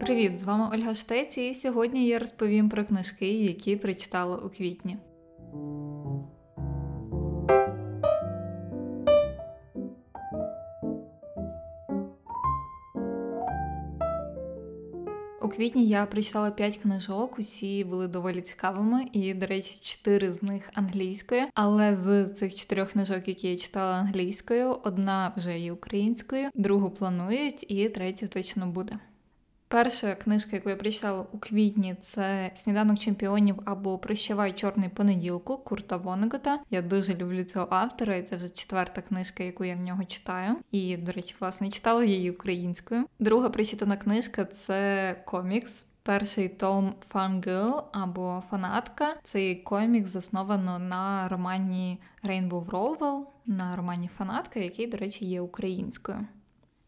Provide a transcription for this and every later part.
Привіт, з вами Ольга Штець, і сьогодні я розповім про книжки, які прочитала у квітні. У квітні я прочитала 5 книжок, усі були доволі цікавими, і, до речі, 4 з них англійською. Але з цих чотирьох книжок, які я читала англійською, одна вже є українською, другу планують, і третя точно буде. Перша книжка, яку я прочитала у квітні, це Сніданок чемпіонів або Прощавай чорний понеділку Курта Вонегота. Я дуже люблю цього автора, і це вже четверта книжка, яку я в нього читаю. І, до речі, власне читала її українською. Друга прочитана книжка це комікс. Перший том Fangirl або Фанатка. Цей комікс засновано на романі Rainbow Rowell, на романі Фанатка, який, до речі, є українською.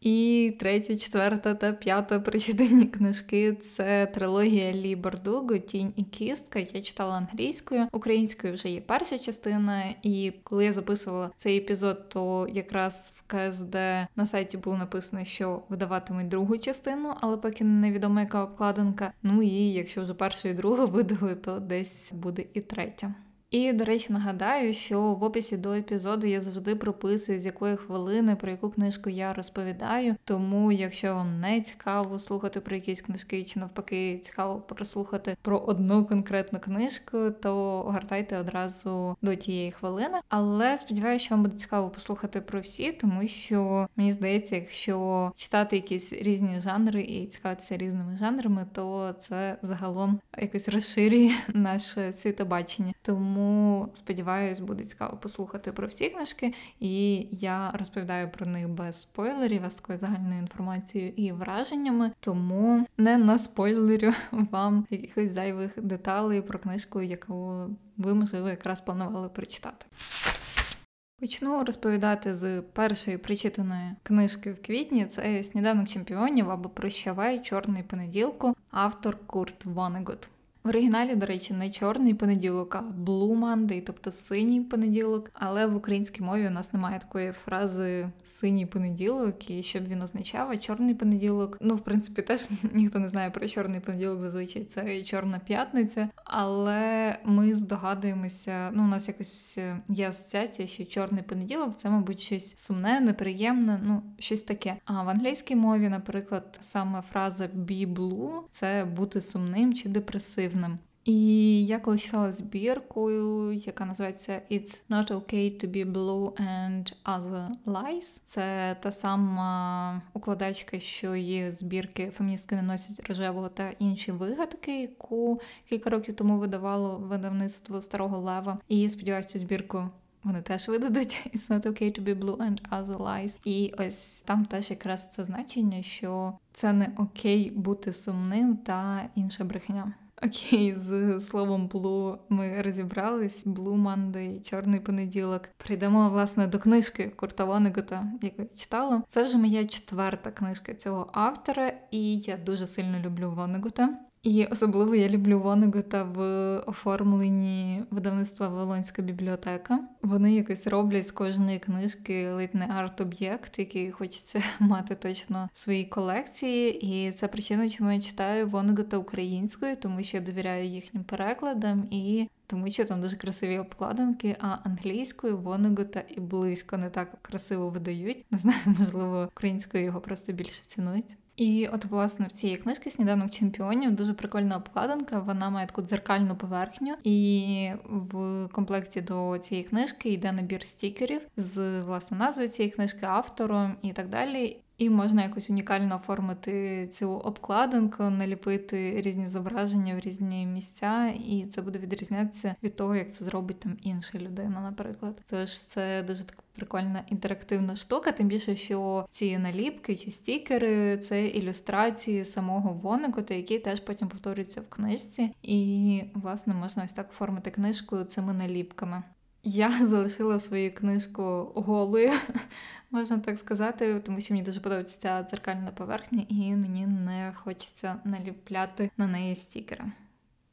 І третя, четверта та п'ята прочитані книжки це трилогія Лі Бардуго, Тінь і кістка. Я читала англійською, українською вже є перша частина. І коли я записувала цей епізод, то якраз в КСД на сайті було написано, що видаватимуть другу частину, але поки невідомо, яка обкладинка. Ну і якщо вже першу і другу видали, то десь буде і третя. І, до речі, нагадаю, що в описі до епізоду я завжди прописую, з якої хвилини, про яку книжку я розповідаю. Тому, якщо вам не цікаво слухати про якісь книжки, чи навпаки цікаво прослухати про одну конкретну книжку, то гортайте одразу до тієї хвилини. Але сподіваюся, що вам буде цікаво послухати про всі, тому що мені здається, якщо читати якісь різні жанри і цікавитися різними жанрами, то це загалом якось розширює наше світобачення. Тому. Сподіваюсь, буде цікаво послухати про всі книжки, і я розповідаю про них без спойлерів, а з такою загальною інформацією і враженнями. Тому не на спойлерю вам якихось зайвих деталей про книжку, яку ви, можливо, якраз планували прочитати. Почну розповідати з першої прочитаної книжки в квітні. Це Сніданок чемпіонів або Прощавай чорний понеділку, автор Курт Вонегут. В оригіналі, до речі, не чорний понеділок, а Blue Monday, тобто синій понеділок. Але в українській мові у нас немає такої фрази синій понеділок, і щоб він означав, а чорний понеділок. Ну, в принципі, теж ніхто не знає про чорний понеділок, зазвичай це чорна п'ятниця. Але ми здогадуємося, ну, у нас якось є асоціація, що чорний понеділок це, мабуть, щось сумне, неприємне, ну, щось таке. А в англійській мові, наприклад, саме фраза be blue – це бути сумним чи депресивним позитивним. І я коли читала збірку, яка називається It's not okay to be blue and other lies. Це та сама укладачка, що є збірки Феміністки не носять рожевого та інші вигадки, яку кілька років тому видавало видавництво Старого Лева. І сподіваюся, цю збірку. Вони теж видадуть It's not okay to be blue and other lies. І ось там теж якраз це значення, що це не окей бути сумним та інша брехня. Окей, з словом блу ми розібрались. блуманди, чорний понеділок. Прийдемо власне до книжки Курта Вонегута, яку я читала. Це вже моя четверта книжка цього автора, і я дуже сильно люблю Вонегота. І особливо я люблю Вонегота в оформленні видавництва Волонська бібліотека. Вони якось роблять з кожної книжки ледь не арт-об'єкт, який хочеться мати точно в своїй колекції. І це причина, чому я читаю Вонегота українською, тому що я довіряю їхнім перекладам і. Тому що там дуже красиві обкладинки, а англійською Вонегота і близько не так красиво видають. Не знаю, можливо, українською його просто більше цінують. І от, власне, в цієї книжки Сніданок чемпіонів дуже прикольна обкладинка. Вона має таку дзеркальну поверхню, і в комплекті до цієї книжки йде набір стікерів з власне назвою цієї книжки, автором і так далі. І можна якось унікально оформити цю обкладинку, наліпити різні зображення в різні місця, і це буде відрізнятися від того, як це зробить там інша людина, наприклад. Тож це дуже така прикольна інтерактивна штука, тим більше, що ці наліпки чи стікери це ілюстрації самого Вонекота, які теж потім повторюються в книжці, і власне можна ось так оформити книжку цими наліпками. Я залишила свою книжку голою, можна так сказати, тому що мені дуже подобається ця дзеркальна поверхня, і мені не хочеться наліпляти на неї стікери.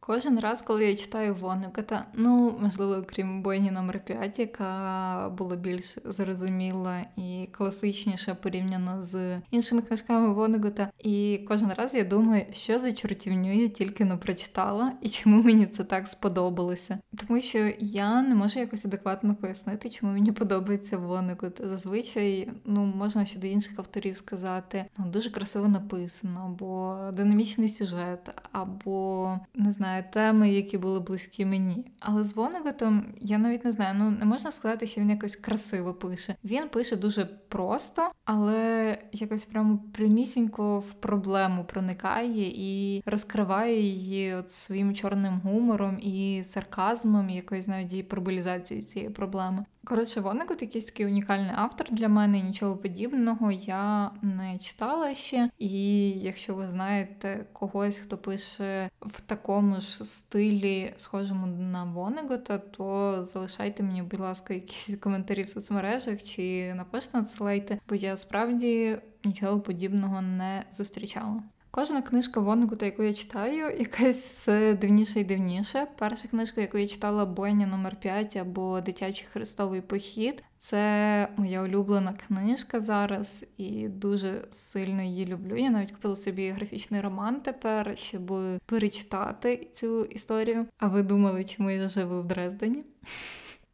Кожен раз, коли я читаю Воннегута, ну можливо, крім бойні номер 5 яка була більш зрозуміла і класичніша порівняно з іншими книжками Воннегута, І кожен раз я думаю, що за чортівню я тільки не прочитала і чому мені це так сподобалося. Тому що я не можу якось адекватно пояснити, чому мені подобається Воннегут. Зазвичай ну можна щодо інших авторів сказати, ну дуже красиво написано, або динамічний сюжет, або не знаю, теми, які були близькі мені. Але з Вонеготом я навіть не знаю, ну не можна сказати, що він якось красиво пише. Він пише дуже просто, але якось прямо прямісінько в проблему проникає і розкриває її от своїм чорним гумором і сарказмом, і якоюсь навіть її пробулізацією цієї проблеми. Коротше, Воннегут якийсь такий унікальний автор для мене, нічого подібного я не читала ще. І якщо ви знаєте когось, хто пише в такому ж стилі, схожому на Воннегута, то залишайте мені, будь ласка, якісь коментарі в соцмережах чи на пошту надсилайте, бо я справді нічого подібного не зустрічала. Кожна книжка Воннегута, яку я читаю, якась все дивніше і дивніше. Перша книжка, яку я читала Бойня номер 5 або Дитячий Христовий похід. Це моя улюблена книжка зараз, і дуже сильно її люблю. Я навіть купила собі графічний роман тепер, щоб перечитати цю історію. А ви думали, чому я живу в Дрездені?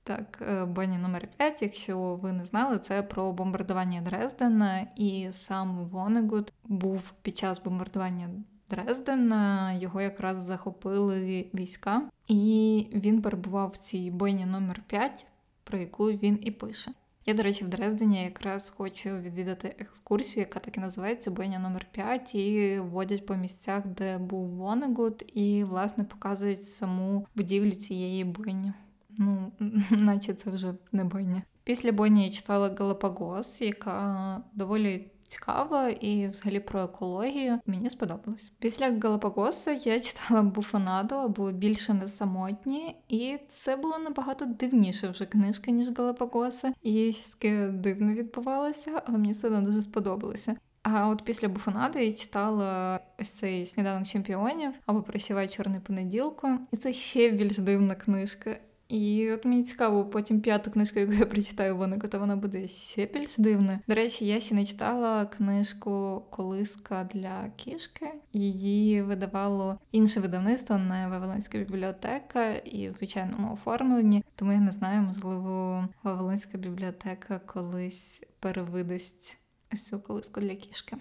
Так, е, Бонні номер 5 якщо ви не знали, це про бомбардування Дрездена, і сам Вонегуд був під час бомбардування Дрездена, його якраз захопили війська, і він перебував в цій бойні номер 5 про яку він і пише. Я, до речі, в Дрездені якраз хочу відвідати екскурсію, яка так і називається Бойня номер 5 і водять по місцях, де був Вонегуд, і, власне, показують саму будівлю цієї бойні. Ну, наче це вже не бойня. Після бойні я читала Галапагос, яка доволі цікава і взагалі про екологію. Мені сподобалось. Після Галапагоса я читала Буфонаду або більше не самотні, і це було набагато дивніше вже книжка, ніж Галапагоса. І щось таке дивно відбувалося, але мені все одно дуже сподобалося. А от після буфонади я читала ось цей сніданок чемпіонів або Прощавай чорний понеділку, і це ще більш дивна книжка. І от мені цікаво, потім п'яту книжку, яку я прочитаю Вонику, то вона буде ще більш дивною. До речі, я ще не читала книжку Колиска для кішки. Її видавало інше видавництво, не Вавилонська бібліотека і в звичайному оформленні. Тому я не знаю, можливо, Вавилонська бібліотека колись перевидасть цю колиску для кішки.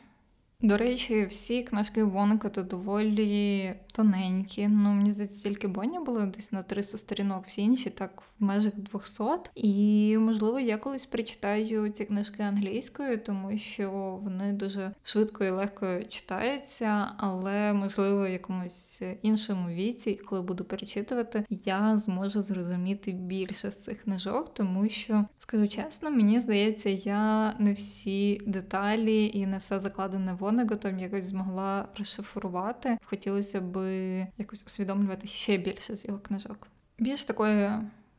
До речі, всі книжки Вонкота доволі тоненькі. Ну, мені здається, тільки Боння було десь на 300 сторінок, всі інші так в межах 200. І, можливо, я колись прочитаю ці книжки англійською, тому що вони дуже швидко і легко читаються, але, можливо, в якомусь іншому віці, коли буду перечитувати, я зможу зрозуміти більше з цих книжок, тому що, скажу чесно, мені здається, я не всі деталі і не все закладене в Вонеготом якось змогла розшифрувати. Хотілося б якось усвідомлювати ще більше з його книжок. Більш такої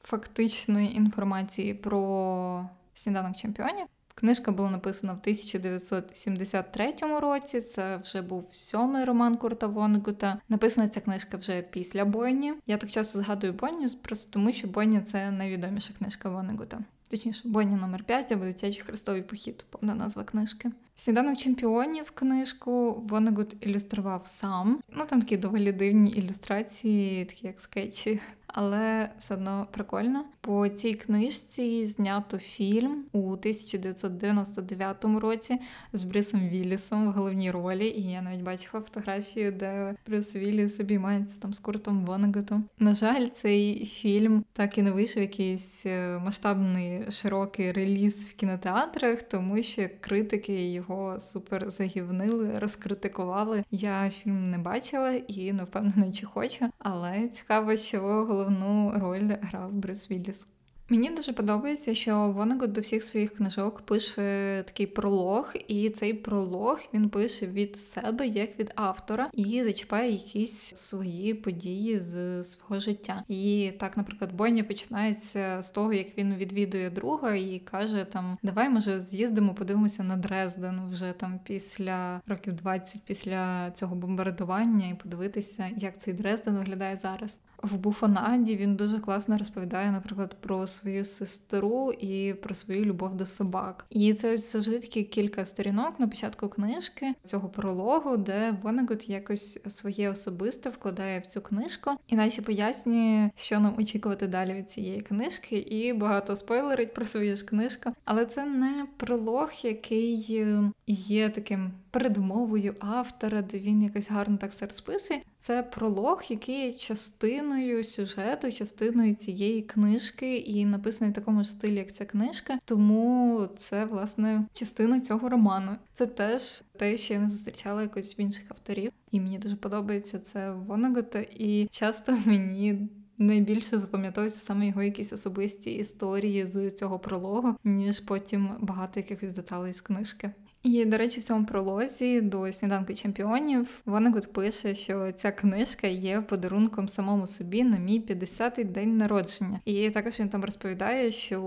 фактичної інформації про сніданок чемпіонів. Книжка була написана в 1973 році. Це вже був сьомий роман Курта Воннегута. Написана ця книжка вже після Бойні. Я так часто згадую Бойню, просто тому що Бойня це найвідоміша книжка Воннегута. Точніше, Бойня номер 5 або дитячий хрестовий похід, повна назва книжки. Сніданок чемпіонів книжку Вонегут ілюстрував сам. Ну там такі доволі дивні ілюстрації, такі як скетчі але все одно прикольно. По цій книжці знято фільм у 1999 році з Брюсом Віллісом в головній ролі. І я навіть бачила фотографію, де Брюс Вілліс обіймається там з Куртом Вонеготом. На жаль, цей фільм так і не вийшов якийсь е, масштабний широкий реліз в кінотеатрах, тому що критики його супер загівнили, розкритикували. Я фільм не бачила і не впевнена, чи хочу, але цікаво, що головну роль грав Брюс Вілліс. Мені дуже подобається, що Вонегут до всіх своїх книжок пише такий пролог, і цей пролог він пише від себе як від автора і зачіпає якісь свої події з свого життя. І так, наприклад, Бойня починається з того, як він відвідує друга і каже: там Давай, може, з'їздимо, подивимося на Дрезден вже там після років 20 після цього бомбардування, і подивитися, як цей Дрезден виглядає зараз. В Буфонаді він дуже класно розповідає, наприклад, про свою сестру і про свою любов до собак. І це завжди такі кілька сторінок на початку книжки цього прологу, де Вонегут якось своє особисте вкладає в цю книжку, іначе пояснює, що нам очікувати далі від цієї книжки, і багато спойлерить про свою ж книжку. Але це не пролог, який е, є таким передмовою автора, де він якось гарно так все розписує. Це пролог, який є частиною сюжету, частиною цієї книжки, і написаний в такому ж стилі, як ця книжка. Тому це власне частина цього роману. Це теж те, що я не зустрічала якось в інших авторів, і мені дуже подобається це Вонегота, і часто мені. Найбільше запам'ятовуються саме його якісь особисті історії з цього прологу, ніж потім багато якихось деталей з книжки. І, до речі, в цьому пролозі до сніданку чемпіонів Вонегут пише, що ця книжка є подарунком самому собі на мій 50-й день народження. І також він там розповідає, що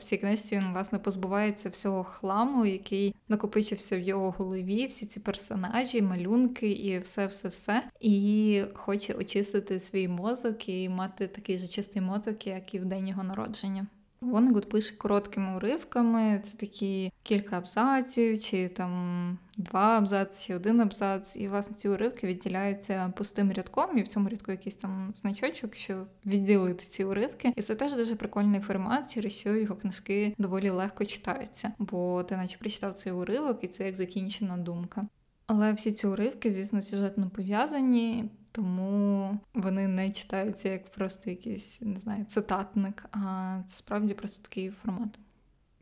в цій книжці він власне позбувається всього хламу, який накопичився в його голові, всі ці персонажі, малюнки і все-все-все. І хоче очистити свій мозок і мати такий же чистий мозок, як і в день його народження. Вонегуд пише короткими уривками, це такі кілька абзаців, чи там два абзаці, чи один абзац. І власне ці уривки відділяються пустим рядком, і в цьому рядку якийсь там значочок, що відділити ці уривки. І це теж дуже прикольний формат, через що його книжки доволі легко читаються, бо ти наче прочитав цей уривок, і це як закінчена думка. Але всі ці уривки, звісно, сюжетно пов'язані тому вони не читаються як просто якийсь, не знаю, цитатник, а це справді просто такий формат.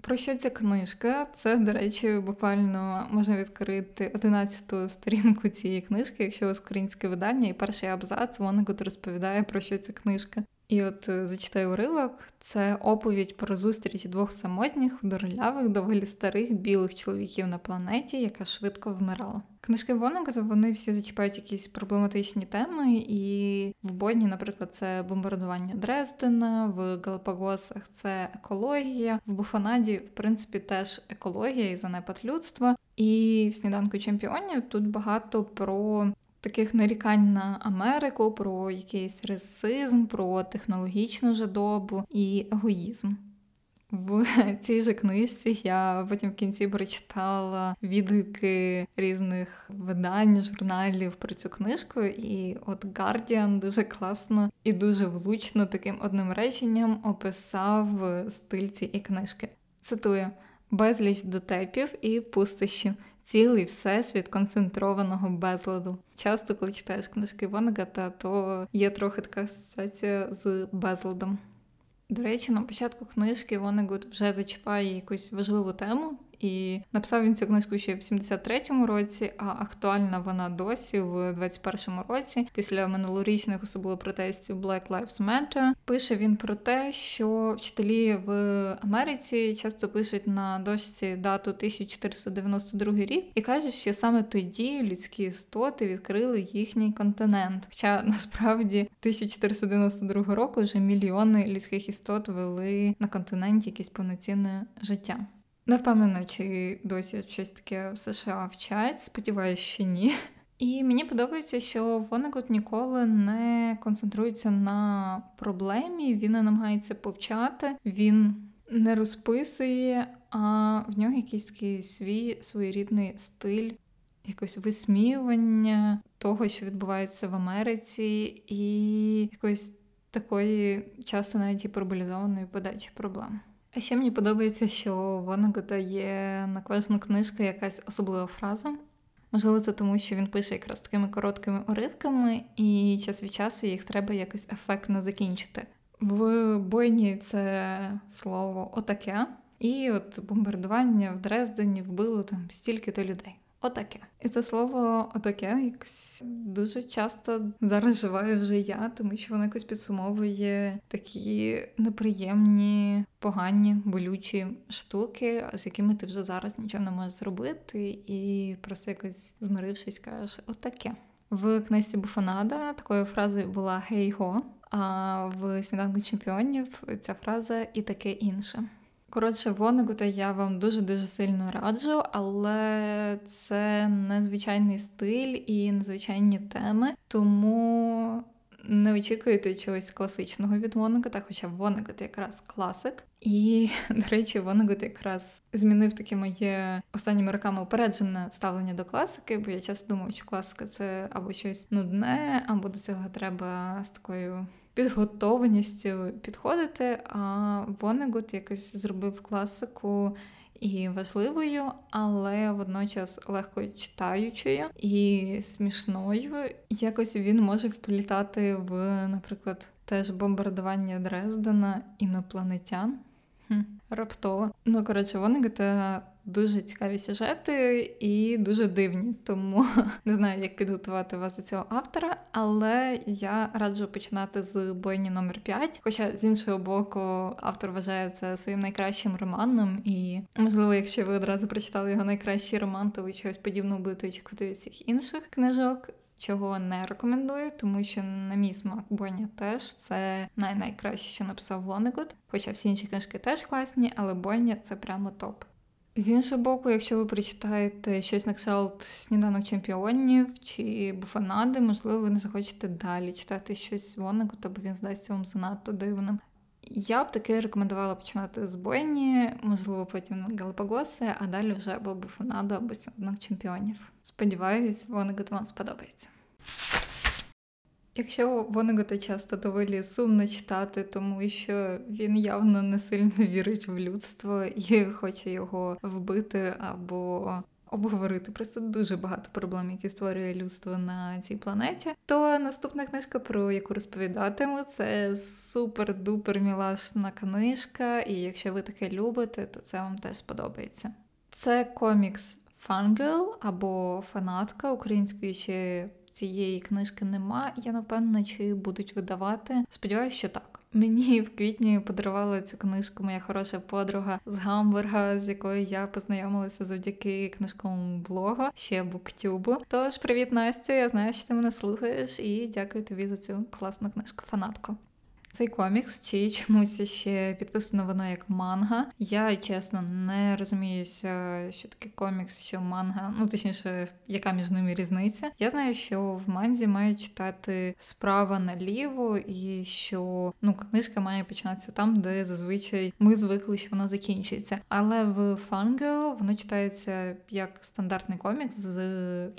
Про що ця книжка? Це, до речі, буквально можна відкрити 11-ту сторінку цієї книжки, якщо у українське видання, і перший абзац Вонегут розповідає про що ця книжка. І от е, зачитаю уривок: це оповідь про зустріч двох самотніх, худорлявих, доволі старих білих чоловіків на планеті, яка швидко вмирала. Книжки Вонегота, вони всі зачіпають якісь проблематичні теми, і в Бодні, наприклад, це бомбардування Дрездена, в Галапагосах це екологія, в Буфанаді, в принципі, теж екологія і занепад людства. І в сніданку чемпіонів тут багато про таких нарікань на Америку, про якийсь расизм, про технологічну жадобу і егоїзм. В цій же книжці я потім в кінці прочитала відгуки різних видань, журналів про цю книжку, і от Guardian дуже класно і дуже влучно таким одним реченням описав стиль цієї книжки. Цитую: безліч дотепів і пустощів цілий всесвіт концентрованого безладу. Часто, коли читаєш книжки Вонгата, то є трохи така асоціація з безладом. До речі, на початку книжки Вонегут вже зачіпає якусь важливу тему, і написав він цю книжку ще в 73-му році, а актуальна вона досі в 21-му році, після минулорічних особливо протестів Black Lives Matter. Пише він про те, що вчителі в Америці часто пишуть на дошці дату 1492 рік і кажуть, що саме тоді людські істоти відкрили їхній континент. Хоча насправді 1492 року вже мільйони людських істот вели на континенті якесь повноцінне життя. Не впевнена, чи досі щось таке в США вчать, сподіваюся, що ні. І мені подобається, що Вонегут ніколи не концентрується на проблемі, він не намагається повчати, він не розписує, а в нього якийсь такий свій своєрідний стиль, якось висміювання того, що відбувається в Америці, і якоїсь такої часто навіть гіперболізованої подачі проблем. А ще мені подобається, що у Вонегута є на кожну книжку якась особлива фраза. Можливо, це тому, що він пише якраз такими короткими уривками, і час від часу їх треба якось ефектно закінчити. В бойні це слово отаке, і от бомбардування в Дрездені вбило там стільки-то людей. Отаке. І це слово отаке якось дуже часто зараз живаю вже я, тому що воно якось підсумовує такі неприємні, погані, болючі штуки, з якими ти вже зараз нічого не можеш зробити, і просто якось змирившись, кажеш отаке. В книжці Буфонада такою фразою була гей-го, а в сніданку чемпіонів ця фраза і таке інше. Коротше, Вонегута я вам дуже-дуже сильно раджу, але це незвичайний стиль і незвичайні теми, тому не очікуйте чогось класичного від Вонегута, хоча Вонегут якраз класик. І, до речі, Вонегут якраз змінив таке моє останніми роками упереджене ставлення до класики, бо я часто думаю, що класика це або щось нудне, або до цього треба з такою підготованістю підходити. А Вонегут якось зробив класику і важливою, але водночас легко читаючою і смішною. Якось він може вплітати в, наприклад, теж бомбардування Дрездена інопланетян. Хм, Раптово. Ну, коротше, Вонегута дуже цікаві сюжети і дуже дивні. Тому не знаю, як підготувати вас до цього автора, але я раджу починати з бойні номер 5 Хоча з іншого боку, автор вважає це своїм найкращим романом, і можливо, якщо ви одразу прочитали його найкращий роман, то ви чогось подібного будете очікувати від всіх інших книжок. Чого не рекомендую, тому що на мій смак Боня теж це най-найкраще, що написав Вонегут. Хоча всі інші книжки теж класні, але Боня це прямо топ. З іншого боку, якщо ви прочитаєте щось на кшталт сніданок чемпіонів чи буфанади, можливо, ви не захочете далі читати щось Вонегута, бо він здасться вам занадто дивним. Я б таки рекомендувала починати з Бойні, можливо, потім Галапагоси, а далі вже або буфанаду, або сніданок чемпіонів. Сподіваюсь, Вонегут вам сподобається. Якщо Вонегута часто доволі сумно читати, тому що він явно не сильно вірить в людство і хоче його вбити або обговорити просто дуже багато проблем, які створює людство на цій планеті. То наступна книжка, про яку розповідатиму, це супер-дупер мілашна книжка, і якщо ви таке любите, то це вам теж сподобається. Це комікс Fangirl або фанатка української ще цієї книжки нема. Я напевно, чи будуть видавати. Сподіваюся, що так. Мені в квітні подарувала цю книжку моя хороша подруга з Гамбурга, з якою я познайомилася завдяки книжковому блогу, ще буктюбу. Тож, привіт, Настя! Я знаю, що ти мене слухаєш, і дякую тобі за цю класну книжку, фанатку. Цей комікс, чи чомусь ще підписано воно як манга. Я чесно не розуміюся, що таке комікс, що манга, ну точніше, яка між ними різниця. Я знаю, що в манзі мають читати справа наліво, і що ну книжка має починатися там, де зазвичай ми звикли, що воно закінчується. Але в Fangirl воно читається як стандартний комікс з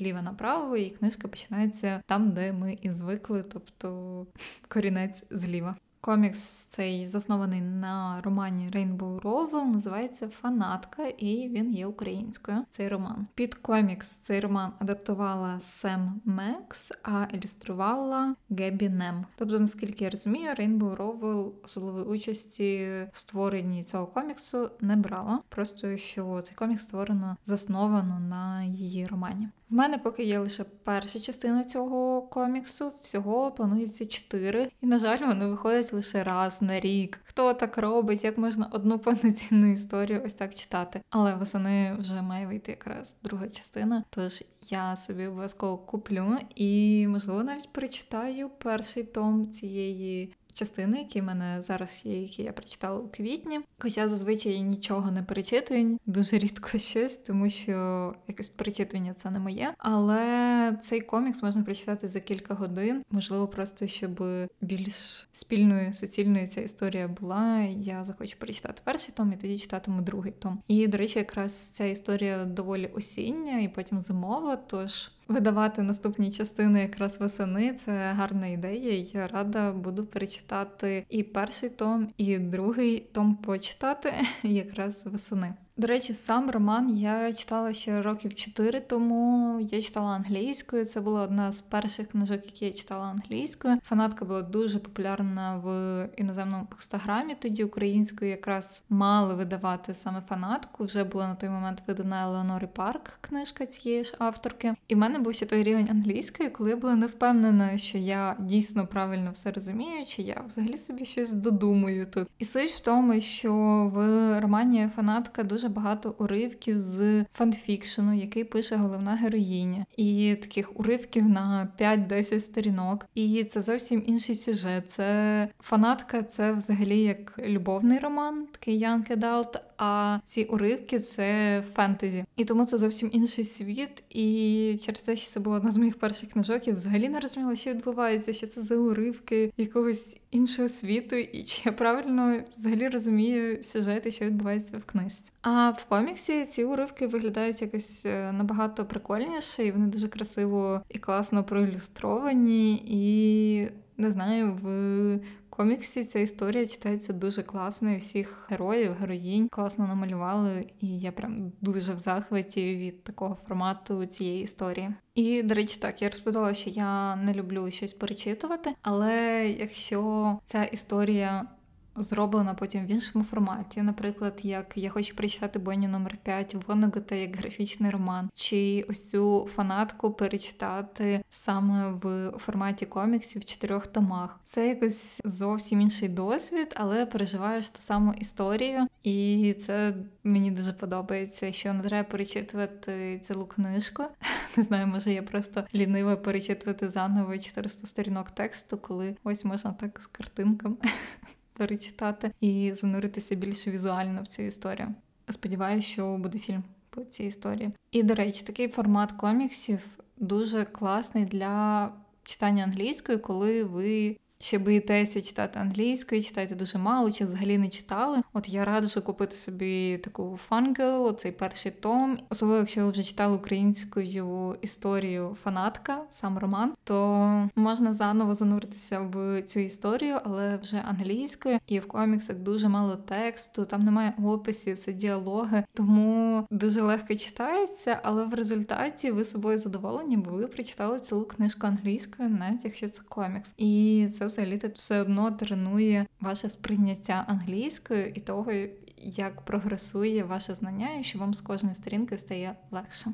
ліва направо, і книжка починається там, де ми і звикли, тобто корінець зліва. Комікс цей заснований на романі Rainbow Rowell, називається Фанатка, і він є українською. Цей роман. Під комікс цей роман адаптувала Сем Мекс, а ілюструвала Гебі Нем. Тобто, наскільки я розумію, Rainbow Rowell особливої участі в створенні цього коміксу не брала. Просто що цей комікс створено засновано на її романі. В мене поки є лише перша частина цього коміксу, всього планується чотири, і, на жаль, вони виходять лише раз на рік. Хто так робить, як можна одну повноцінну історію ось так читати? Але восени вже має вийти якраз друга частина. Тож я собі обов'язково куплю і, можливо, навіть прочитаю перший том цієї частини, які в мене зараз є, які я прочитала у квітні. Хоча зазвичай нічого не перечитую, дуже рідко щось, тому що якось перечитування це не моє. Але цей комікс можна прочитати за кілька годин, можливо, просто щоб більш спільною суцільною ця історія була. Я захочу перечитати перший том і тоді читатиму другий том. І, до речі, якраз ця історія доволі осіння і потім зимова, тож видавати наступні частини якраз весени. Це гарна ідея. Я рада буду перечитати і перший том, і другий том почитати якраз восени. До речі, сам роман я читала ще років 4 тому. Я читала англійською. Це була одна з перших книжок, які я читала англійською. Фанатка була дуже популярна в іноземному інстаграмі. Тоді українською якраз мали видавати саме фанатку. Вже була на той момент видана Елеонори Парк, книжка цієї ж авторки. І в мене був ще той рівень англійської, коли я була не впевнена, що я дійсно правильно все розумію, чи я взагалі собі щось додумую тут. І суть в тому, що в романі фанатка дуже багато уривків з фанфікшену, який пише головна героїня, і таких уривків на 5-10 сторінок. І це зовсім інший сюжет. Це фанатка, це взагалі як любовний роман, такий Young Adult, а ці уривки це фентезі. І тому це зовсім інший світ. І через те, що це була одна з моїх перших книжок, я взагалі не розуміла, що відбувається, що це за уривки якогось іншого світу, і чи я правильно взагалі розумію сюжет і що відбувається в книжці. А в коміксі ці уривки виглядають якось е, набагато прикольніше, і вони дуже красиво і класно проілюстровані, і не знаю, в коміксі ця історія читається дуже класно, і всіх героїв, героїнь класно намалювали, і я прям дуже в захваті від такого формату цієї історії. І, до речі, так, я розповідала, що я не люблю щось перечитувати, але якщо ця історія зроблена потім в іншому форматі. Наприклад, як я хочу прочитати Бонні номер 5 Вонегота як графічний роман, чи ось цю фанатку перечитати саме в форматі коміксів в чотирьох томах. Це якось зовсім інший досвід, але переживаєш ту саму історію, і це мені дуже подобається, що не треба перечитувати цілу книжку. Не знаю, може я просто лінива перечитувати заново 400 сторінок тексту, коли ось можна так з картинками перечитати і зануритися більш візуально в цю історію. Сподіваюся, що буде фільм по цій історії. І, до речі, такий формат коміксів дуже класний для читання англійської, коли ви ще боїтеся читати англійською, читаєте дуже мало, чи взагалі не читали. От я раджу купити собі таку фангел, цей перший том. Особливо, якщо ви вже читали українською історію фанатка, сам роман, то можна заново зануритися в цю історію, але вже англійською. І в коміксах дуже мало тексту, там немає описів, це діалоги, тому дуже легко читається, але в результаті ви собою задоволені, бо ви прочитали цілу книжку англійською, навіть якщо це комікс. І це взагалі тут все одно тренує ваше сприйняття англійською і того, як прогресує ваше знання, і що вам з кожної сторінки стає легше.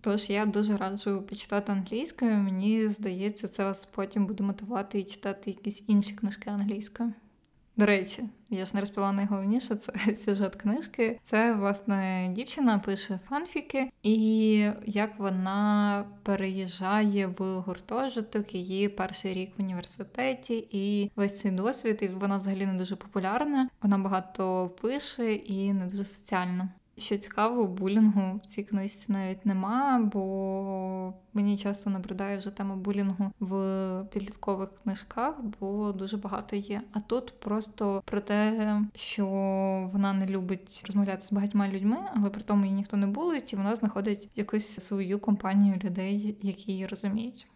Тож я дуже раджу почитати англійською. Мені здається, це вас потім буде мотивувати і читати якісь інші книжки англійською. До речі, я ж не розповіла найголовніше, це сюжет книжки. Це, власне, дівчина пише фанфіки, і як вона переїжджає в гуртожиток, її перший рік в університеті, і весь цей досвід, і вона взагалі не дуже популярна. Вона багато пише і не дуже соціальна. Що цікаво, булінгу в цій книжці навіть нема, бо мені часто набридає вже тема булінгу в підліткових книжках, бо дуже багато є. А тут просто про те, що вона не любить розмовляти з багатьма людьми, але при тому її ніхто не булить, і вона знаходить якусь свою компанію людей, які її розуміють.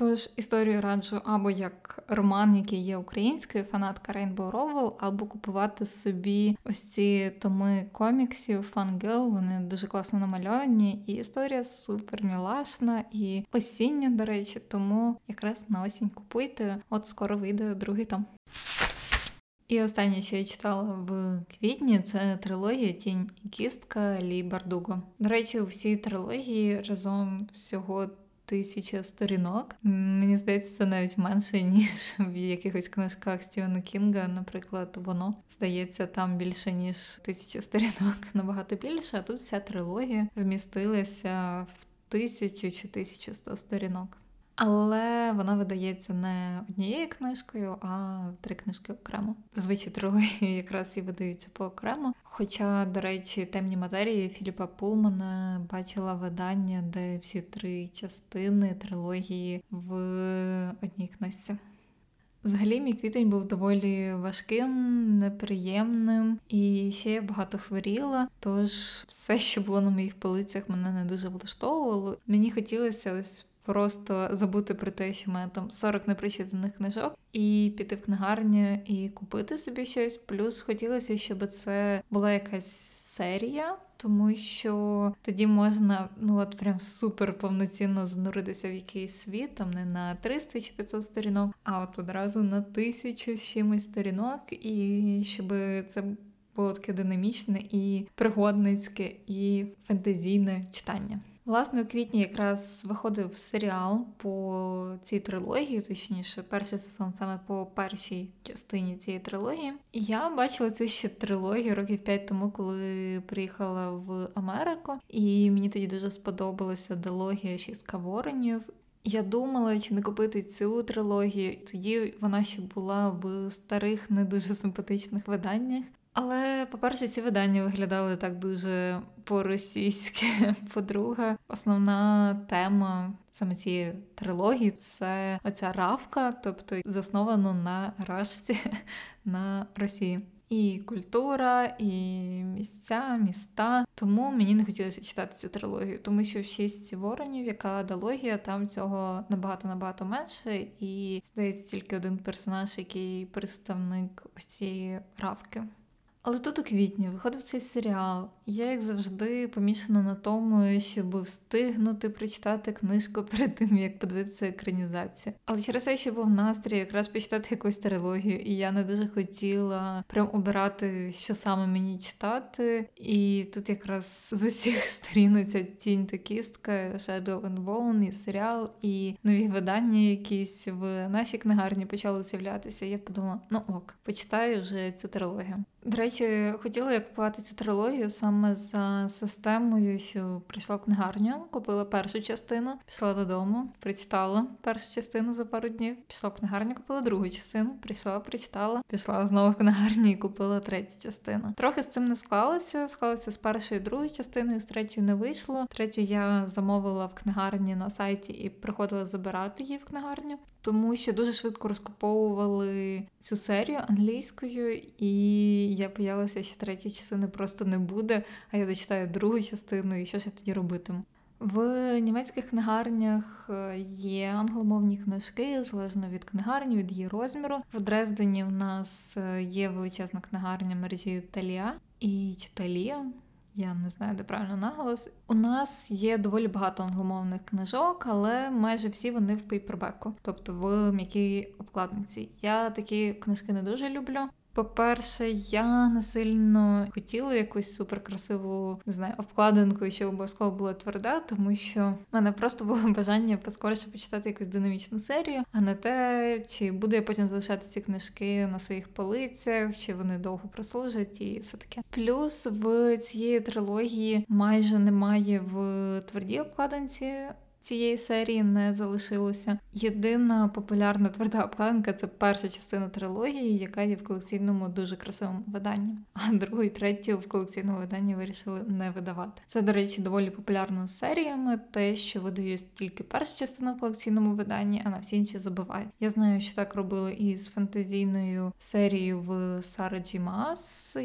Тож історію раджу або як роман, який є українською, фанатка Rainbow Rowell, або купувати собі ось ці томи коміксів Fangirl, Вони дуже класно намальовані, і історія супер мілашна і осіння, до речі, тому якраз на осінь купуйте. От скоро вийде другий том. І останнє, що я читала в квітні, це трилогія Тінь і кістка Лі Бардуго. До речі, у всій трилогії разом всього тисяча сторінок. Мені здається, це навіть менше, ніж в якихось книжках Стівена Кінга. Наприклад, воно здається там більше ніж тисяча сторінок, набагато більше. А тут вся трилогія вмістилася в тисячу чи тисячу сто сторінок. Але вона видається не однією книжкою, а три книжки окремо. Зазвичай трилогії якраз і видаються по окремо. Хоча, до речі, темні матерії Філіпа Пулмана бачила видання, де всі три частини трилогії в одній книжці. Взагалі, мій квітень був доволі важким, неприємним, і ще я багато хворіла. Тож все, що було на моїх полицях, мене не дуже влаштовувало. Мені хотілося ось просто забути про те, що в там 40 непрочитаних книжок, і піти в книгарню і купити собі щось. Плюс хотілося, щоб це була якась серія. Тому що тоді можна ну от прям супер повноцінно зануритися в якийсь світ, там не на 300 чи 500 сторінок, а от одразу на тисячу з чимось сторінок, і щоб це було таке динамічне і пригодницьке, і фентезійне читання. Власне, у квітні якраз виходив серіал по цій трилогії, точніше, перший сезон саме по першій частині цієї трилогії. Я бачила цю ще трилогію років п'ять тому, коли приїхала в Америку, і мені тоді дуже сподобалася дилогія Шістка воронів. Я думала, чи не купити цю трилогію. Тоді вона ще була в старих, не дуже симпатичних виданнях. Але, по-перше, ці видання виглядали так дуже по-російськи. По-друге, основна тема саме цієї трилогії це оця равка, тобто засновано на рашці на Росії. І культура, і місця, міста. Тому мені не хотілося читати цю трилогію, тому що в шість воронів, яка дилогія, там цього набагато набагато менше, і здається тільки один персонаж, який представник ось цієї равки. Але тут у квітні виходив цей серіал, я, як завжди, помішана на тому, щоб встигнути прочитати книжку перед тим, як подивитися екранізацію. Але через те, що був настрій якраз почитати якусь трилогію, і я не дуже хотіла прям обирати, що саме мені читати. І тут якраз з усіх сторін ця тінь та кістка, Shadow and Bone, і серіал, і нові видання якісь в нашій книгарні почали з'являтися. Я подумала, ну ок, почитаю вже цю трилогію. До речі, хотіла я купувати цю трилогію саме за системою, що прийшла в книгарню, купила першу частину, пішла додому, прочитала першу частину за пару днів, пішла в книгарню, купила другу частину, прийшла, прочитала, пішла знову в книгарню і купила третю частину. Трохи з цим не склалося. Склалося з першою і другою частиною, з третьою не вийшло. Третю я замовила в книгарні на сайті і приходила забирати її в книгарню тому що дуже швидко розкуповували цю серію англійською, і я боялася, що третьої частини просто не буде. А я дочитаю другу частину, і що ж я тоді робитиму. В німецьких книгарнях е, є англомовні книжки, залежно від книгарні, від її розміру. В Дрездені в нас е, є величезна книгарня мережі Талія чи Талія. Я не знаю, де правильно наголос. У нас є доволі багато англомовних книжок, але майже всі вони в пейпербеку, тобто в м'якій обкладинці. Я такі книжки не дуже люблю. По-перше, я не сильно хотіла якусь суперкрасиву, не знаю, обкладинку, що обов'язково була тверда, тому що в мене просто було бажання поскоріше почитати якусь динамічну серію, а не те, чи буду я потім залишати ці книжки на своїх полицях, чи вони довго прослужать, і все таке. Плюс в цієї трилогії майже немає в твердій обкладинці цієї серії не залишилося. Єдина популярна тверда обкладинка це перша частина трилогії, яка є в колекційному дуже красивому виданні. А другу і третю в колекційному виданні вирішили не видавати. Це, до речі, доволі популярно з серіями, те, що видають тільки першу частину в колекційному виданні, а на всі інші забувають. Я знаю, що так робили і з фантазійною серією в Сара Джі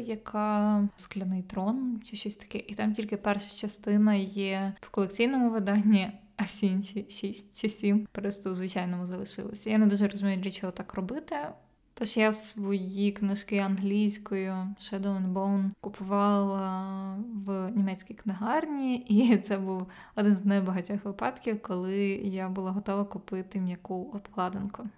яка скляний трон чи щось таке, і там тільки перша частина є в колекційному виданні а всі інші шість чи сім просто у звичайному залишилися. Я не дуже розумію, для чого так робити. Тож я свої книжки англійською Shadow and Bone купувала в німецькій книгарні, і це був один з небагатьох випадків, коли я була готова купити м'яку обкладинку.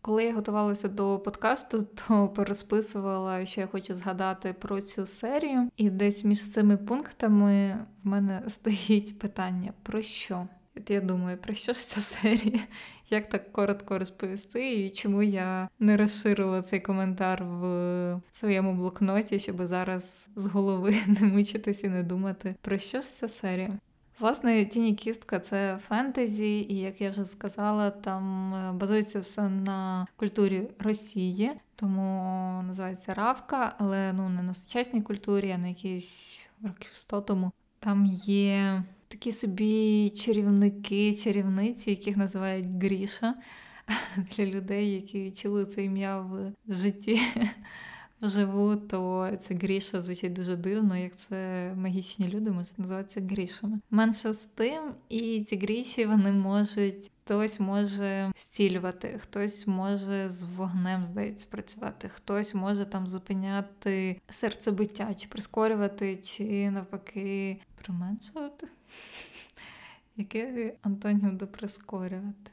Коли я готувалася до подкасту, то порозписувала, що я хочу згадати про цю серію, і десь між цими пунктами в мене стоїть питання: про що? От я думаю, про що ж ця серія? Як так коротко розповісти, і чому я не розширила цей коментар в своєму блокноті, щоб зараз з голови не мучитись і не думати, про що ж ця серія? Власне, тіні кістка це фентезі, і як я вже сказала, там е, базується все на культурі Росії, тому називається Равка, але ну не на сучасній культурі, а на якійсь років 100 тому. Там є такі собі чарівники, чарівниці, яких називають Гріша для людей, які чули це ім'я в житті. вживу, то це Гріша звучить дуже дивно, як це магічні люди можуть називатися Грішами. Менше з тим, і ці гріші вони можуть. Хтось може зцілювати, хтось може з вогнем, здається, працювати, хтось може там зупиняти серцебиття, чи прискорювати, чи навпаки применшувати. Яке Антонів до прискорювати?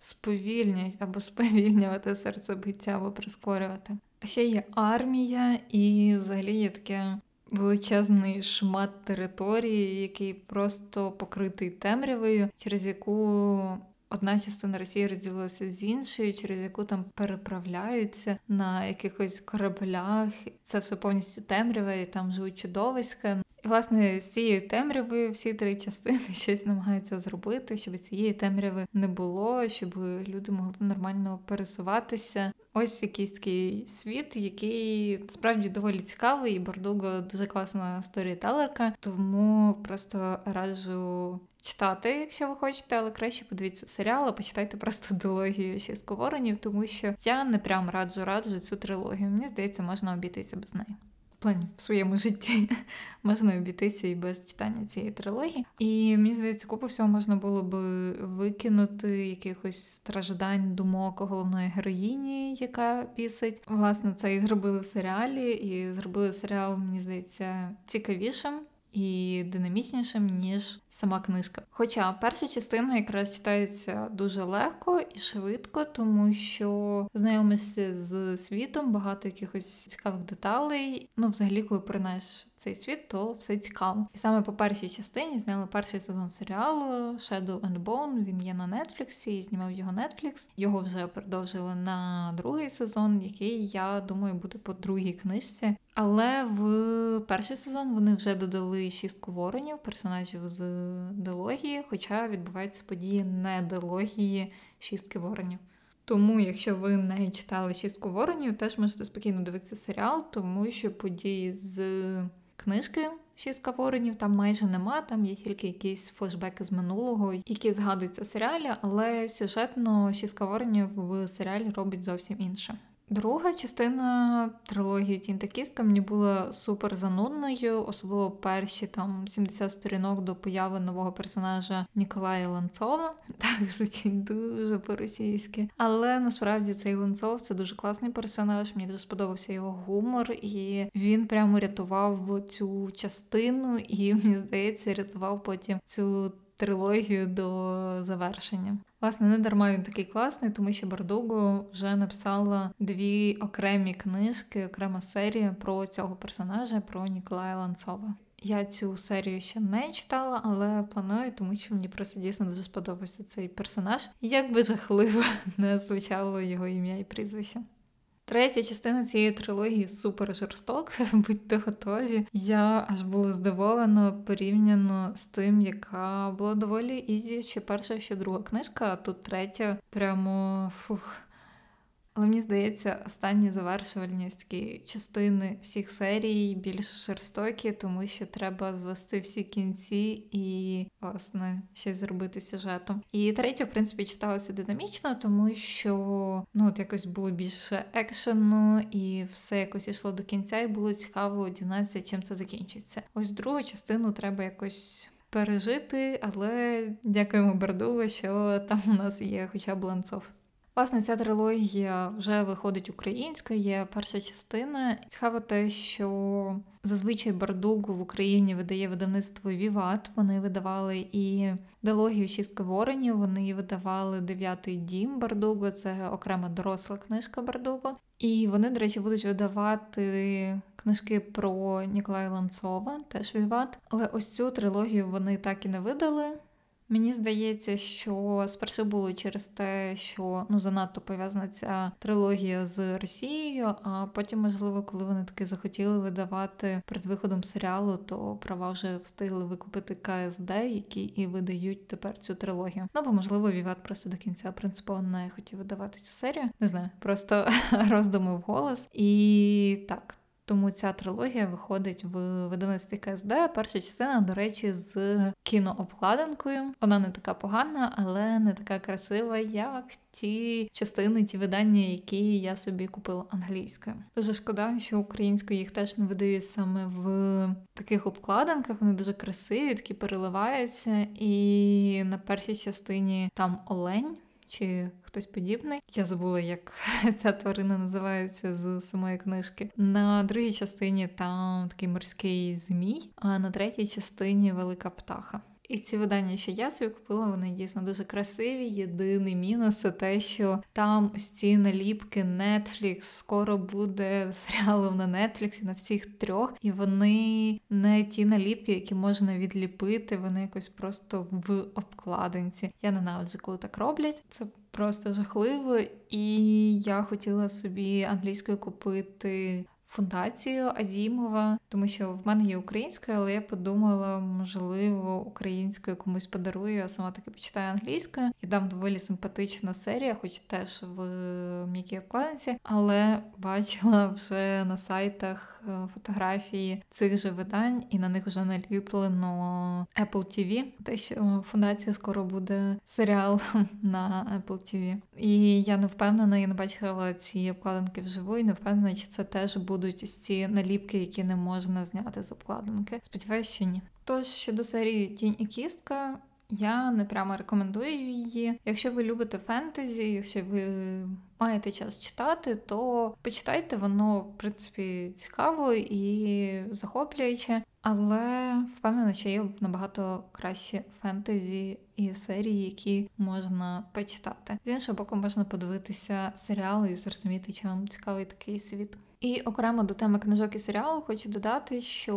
Сповільнять або сповільнювати серцебиття, або прискорювати. А ще є армія, і взагалі є таке величезний шмат території, який просто покритий темрявою, через яку. Одна частина Росії розділилася з іншою, через яку там переправляються на якихось кораблях. Це все повністю темряве, і там живуть чудовиська. І, власне, з цією темрявою всі три частини щось намагаються зробити, щоб цієї темряви не було, щоб люди могли нормально пересуватися. Ось якийсь такий світ, який справді доволі цікавий, і Бардуго дуже класна сторітелерка, тому просто раджу. Читати, якщо ви хочете, але краще подивіться серіал, а почитайте просто дилогію шістку воронів, тому що я не прям раджу раджу цю трилогію. Мені здається, можна обійтися без неї плані в своєму житті можна обійтися і без читання цієї трилогії. І мені здається, купу всього можна було би викинути якихось страждань, думок головної героїні, яка пісить. Власне, це і зробили в серіалі, і зробили серіал, мені здається, цікавішим і динамічнішим, ніж сама книжка. Хоча перша частина якраз читається дуже легко і швидко, тому що знайомишся з світом, багато якихось цікавих деталей. Ну, взагалі, коли принаєш цей світ, то все цікаво. І саме по першій частині зняли перший сезон серіалу Shadow and Bone. Він є на Нетфліксі знімав його Netflix. Його вже продовжили на другий сезон, який я думаю буде по другій книжці. Але в перший сезон вони вже додали шістку воронів, персонажів з дилогії, хоча відбуваються події не дилогії шістки воронів. Тому, якщо ви не читали шістку воронів, теж можете спокійно дивитися серіал, тому що події з книжки Шістка воронів там майже нема, там є тільки якісь флешбеки з минулого, які згадуються в серіалі, але сюжетно шістка воронів в серіалі робить зовсім інше. Друга частина трилогії Тінь та кістка мені була супер занудною, особливо перші там 70 сторінок до появи нового персонажа Ніколая Ланцова. Так звучить дуже по-російськи. Але насправді цей Ланцов це дуже класний персонаж. Мені дуже сподобався його гумор, і він прямо рятував цю частину, і мені здається, рятував потім цю трилогію до завершення. Власне, не дарма він такий класний, тому що Бардуго вже написала дві окремі книжки, окрема серія про цього персонажа, про Ніколая Ланцова. Я цю серію ще не читала, але планую, тому що мені просто дійсно дуже сподобався цей персонаж. Як би жахливо не звучало його ім'я і прізвище. Третя частина цієї трилогії супер жорстока, будьте готові. Я аж була здивована порівняно з тим, яка була доволі easy, ще перша, ще друга книжка, а тут третя прямо фух. Але мені здається, останні завершувальні такі частини всіх серій більш жорстокі, тому що треба звести всі кінці і, власне, щось зробити сюжетом. І третє, в принципі, читалося динамічно, тому що ну от якось було більше екшену, і все якось ішло до кінця, і було цікаво дізнатися, чим це закінчиться. Ось другу частину треба якось. Пережити, але дякуємо Бердуву, що там у нас є хоча б ланцов. Власне, ця трилогія вже виходить українською, є перша частина. Цікаво те, що зазвичай Бардугу в Україні видає видавництво Віват. Вони видавали і дилогію «Шістки воронів, вони видавали дев'ятий дім Бардуго, це окрема доросла книжка Бардуго. І вони, до речі, будуть видавати книжки про Ніколая Ланцова, теж Віват. Але ось цю трилогію вони так і не видали. Мені здається, що спершу було через те, що ну занадто пов'язана ця трилогія з Росією. А потім, можливо, коли вони таки захотіли видавати перед виходом серіалу, то права вже встигли викупити КСД, які і видають тепер цю трилогію. Ну бо можливо, Віват просто до кінця принципово не хотів видавати цю серію. Не знаю, просто роздуми в голос. І так. Тому ця трилогія виходить в видавництві КСД. Перша частина, до речі, з кінообкладинкою. Вона не така погана, але не така красива, як ті частини, ті видання, які я собі купила англійською. Дуже шкода, що українською їх теж не видають саме в таких обкладинках. Вони дуже красиві, такі переливаються. І на першій частині там олень чи хтось подібний. Я забула, як ця тварина називається з самої книжки. На другій частині там такий морський змій, а на третій частині велика птаха. І ці видання, що я собі купила, вони дійсно дуже красиві. Єдиний мінус це те, що там ось ці наліпки Netflix, скоро буде серіалом на Netflix, на всіх трьох, і вони не ті наліпки, які можна відліпити, вони якось просто в обкладинці. Я ненавиджу, коли так роблять. Це просто жахливо, і я хотіла собі англійською купити фундацію Азімова, тому що в мене є українською, але я подумала, можливо, українською комусь подарую, а сама таки почитаю англійською. І дам доволі симпатична серія, хоч теж в м'якій обкладинці, але бачила вже на сайтах. Е, фотографії цих же видань, і на них вже наліплено Apple TV. Те, що фундація скоро буде серіал на Apple TV. І я не впевнена, я не бачила ці обкладинки вживу, і не впевнена, чи це теж будуть ці наліпки, які не можна зняти з обкладинки. Сподіваюсь, що ні. Тож щодо серії Тінь і кістка. Я не прямо рекомендую її. Якщо ви любите фентезі, якщо ви маєте час читати, то почитайте, воно, в принципі, цікаво і захоплююче. Але впевнена, що є набагато кращі фентезі і серії, які можна почитати. З іншого боку, можна подивитися серіали і зрозуміти, чи вам цікавий такий світ. І окремо до теми книжок і серіалу хочу додати, що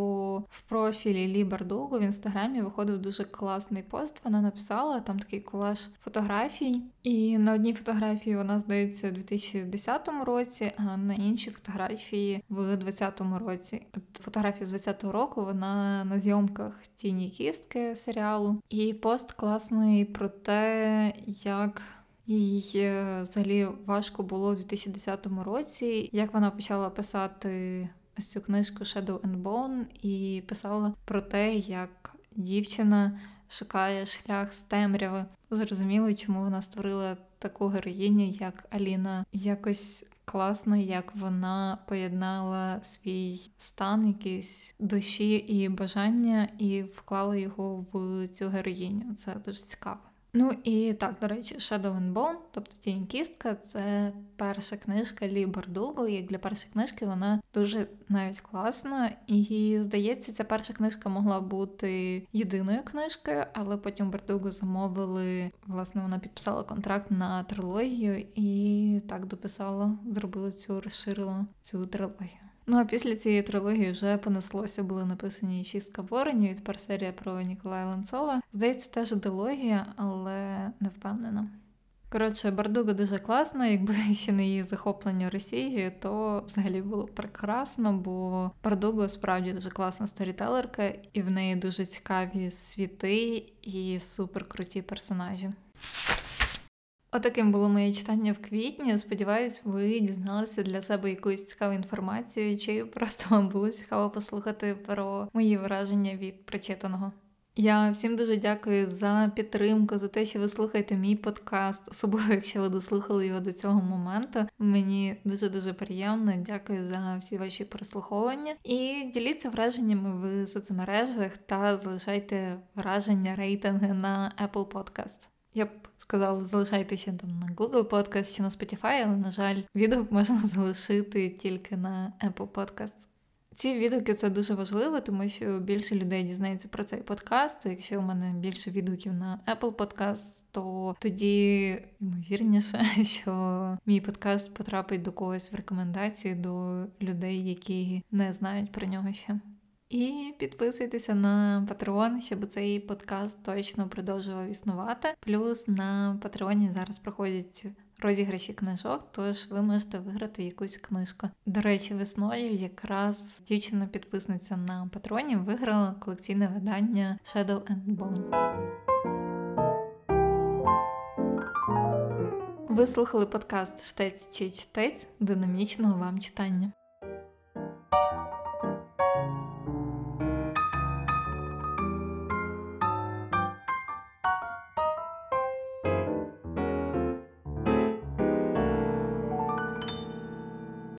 в профілі Лі Бардугу в інстаграмі виходив дуже класний пост. Вона написала там такий колаж фотографій, і на одній фотографії вона здається у 2010 році, а на іншій фотографії в 2020 році. От фотографія з 2020 року вона на зйомках тіні кістки серіалу. І пост класний про те, як їй е, взагалі важко було у 2010 році, як вона почала писати цю книжку Shadow and Bone і писала про те, як дівчина шукає шлях з темряви. Зрозуміло, чому вона створила таку героїню, як Аліна. Якось класно, як вона поєднала свій стан, якісь душі і бажання, і вклала його в цю героїню. Це дуже цікаво. Ну і так, до речі, Shadow and Bone, тобто Тінь кістка, це перша книжка Лі Бардуго. Як для першої книжки вона дуже навіть класна. І здається, ця перша книжка могла бути єдиною книжкою, але потім Бардуго замовили. Власне, вона підписала контракт на трилогію і так дописала, зробила цю розширила цю трилогію. Ну а після цієї трилогії вже понеслося, були написані шістка воронів, і тепер серія про Ніколая Ланцова. Здається, теж дилогія, але не впевнена. Коротше, Бардуга дуже класна, якби ще не її захоплення Росією, то взагалі було прекрасно, бо Бардуго справді дуже класна сторітелерка, і в неї дуже цікаві світи і суперкруті персонажі. Отаким було моє читання в квітні. Сподіваюсь, ви дізналися для себе якусь цікаву інформацію, чи просто вам було цікаво послухати про мої враження від прочитаного. Я всім дуже дякую за підтримку, за те, що ви слухаєте мій подкаст, особливо якщо ви дослухали його до цього моменту. Мені дуже дуже приємно. Дякую за всі ваші прослуховування. І діліться враженнями в соцмережах та залишайте враження рейтинги на Apple Podcasts. Я б сказали, залишайте ще там на Google Podcast чи на Spotify, але, на жаль, відгук можна залишити тільки на Apple Podcast. Ці відгуки це дуже важливо, тому що більше людей дізнається про цей подкаст. Якщо у мене більше відгуків на Apple Podcast, то тоді ймовірніше, що мій подкаст потрапить до когось в рекомендації до людей, які не знають про нього ще. І підписуйтеся на Patreon, щоб цей подкаст точно продовжував існувати. Плюс на Патреоні зараз проходять розіграші книжок, тож ви можете виграти якусь книжку. До речі, весною якраз дівчина-підписниця на Патреоні виграла колекційне видання Shadow and Bone. Ви слухали подкаст Штець чи чтець динамічного вам читання.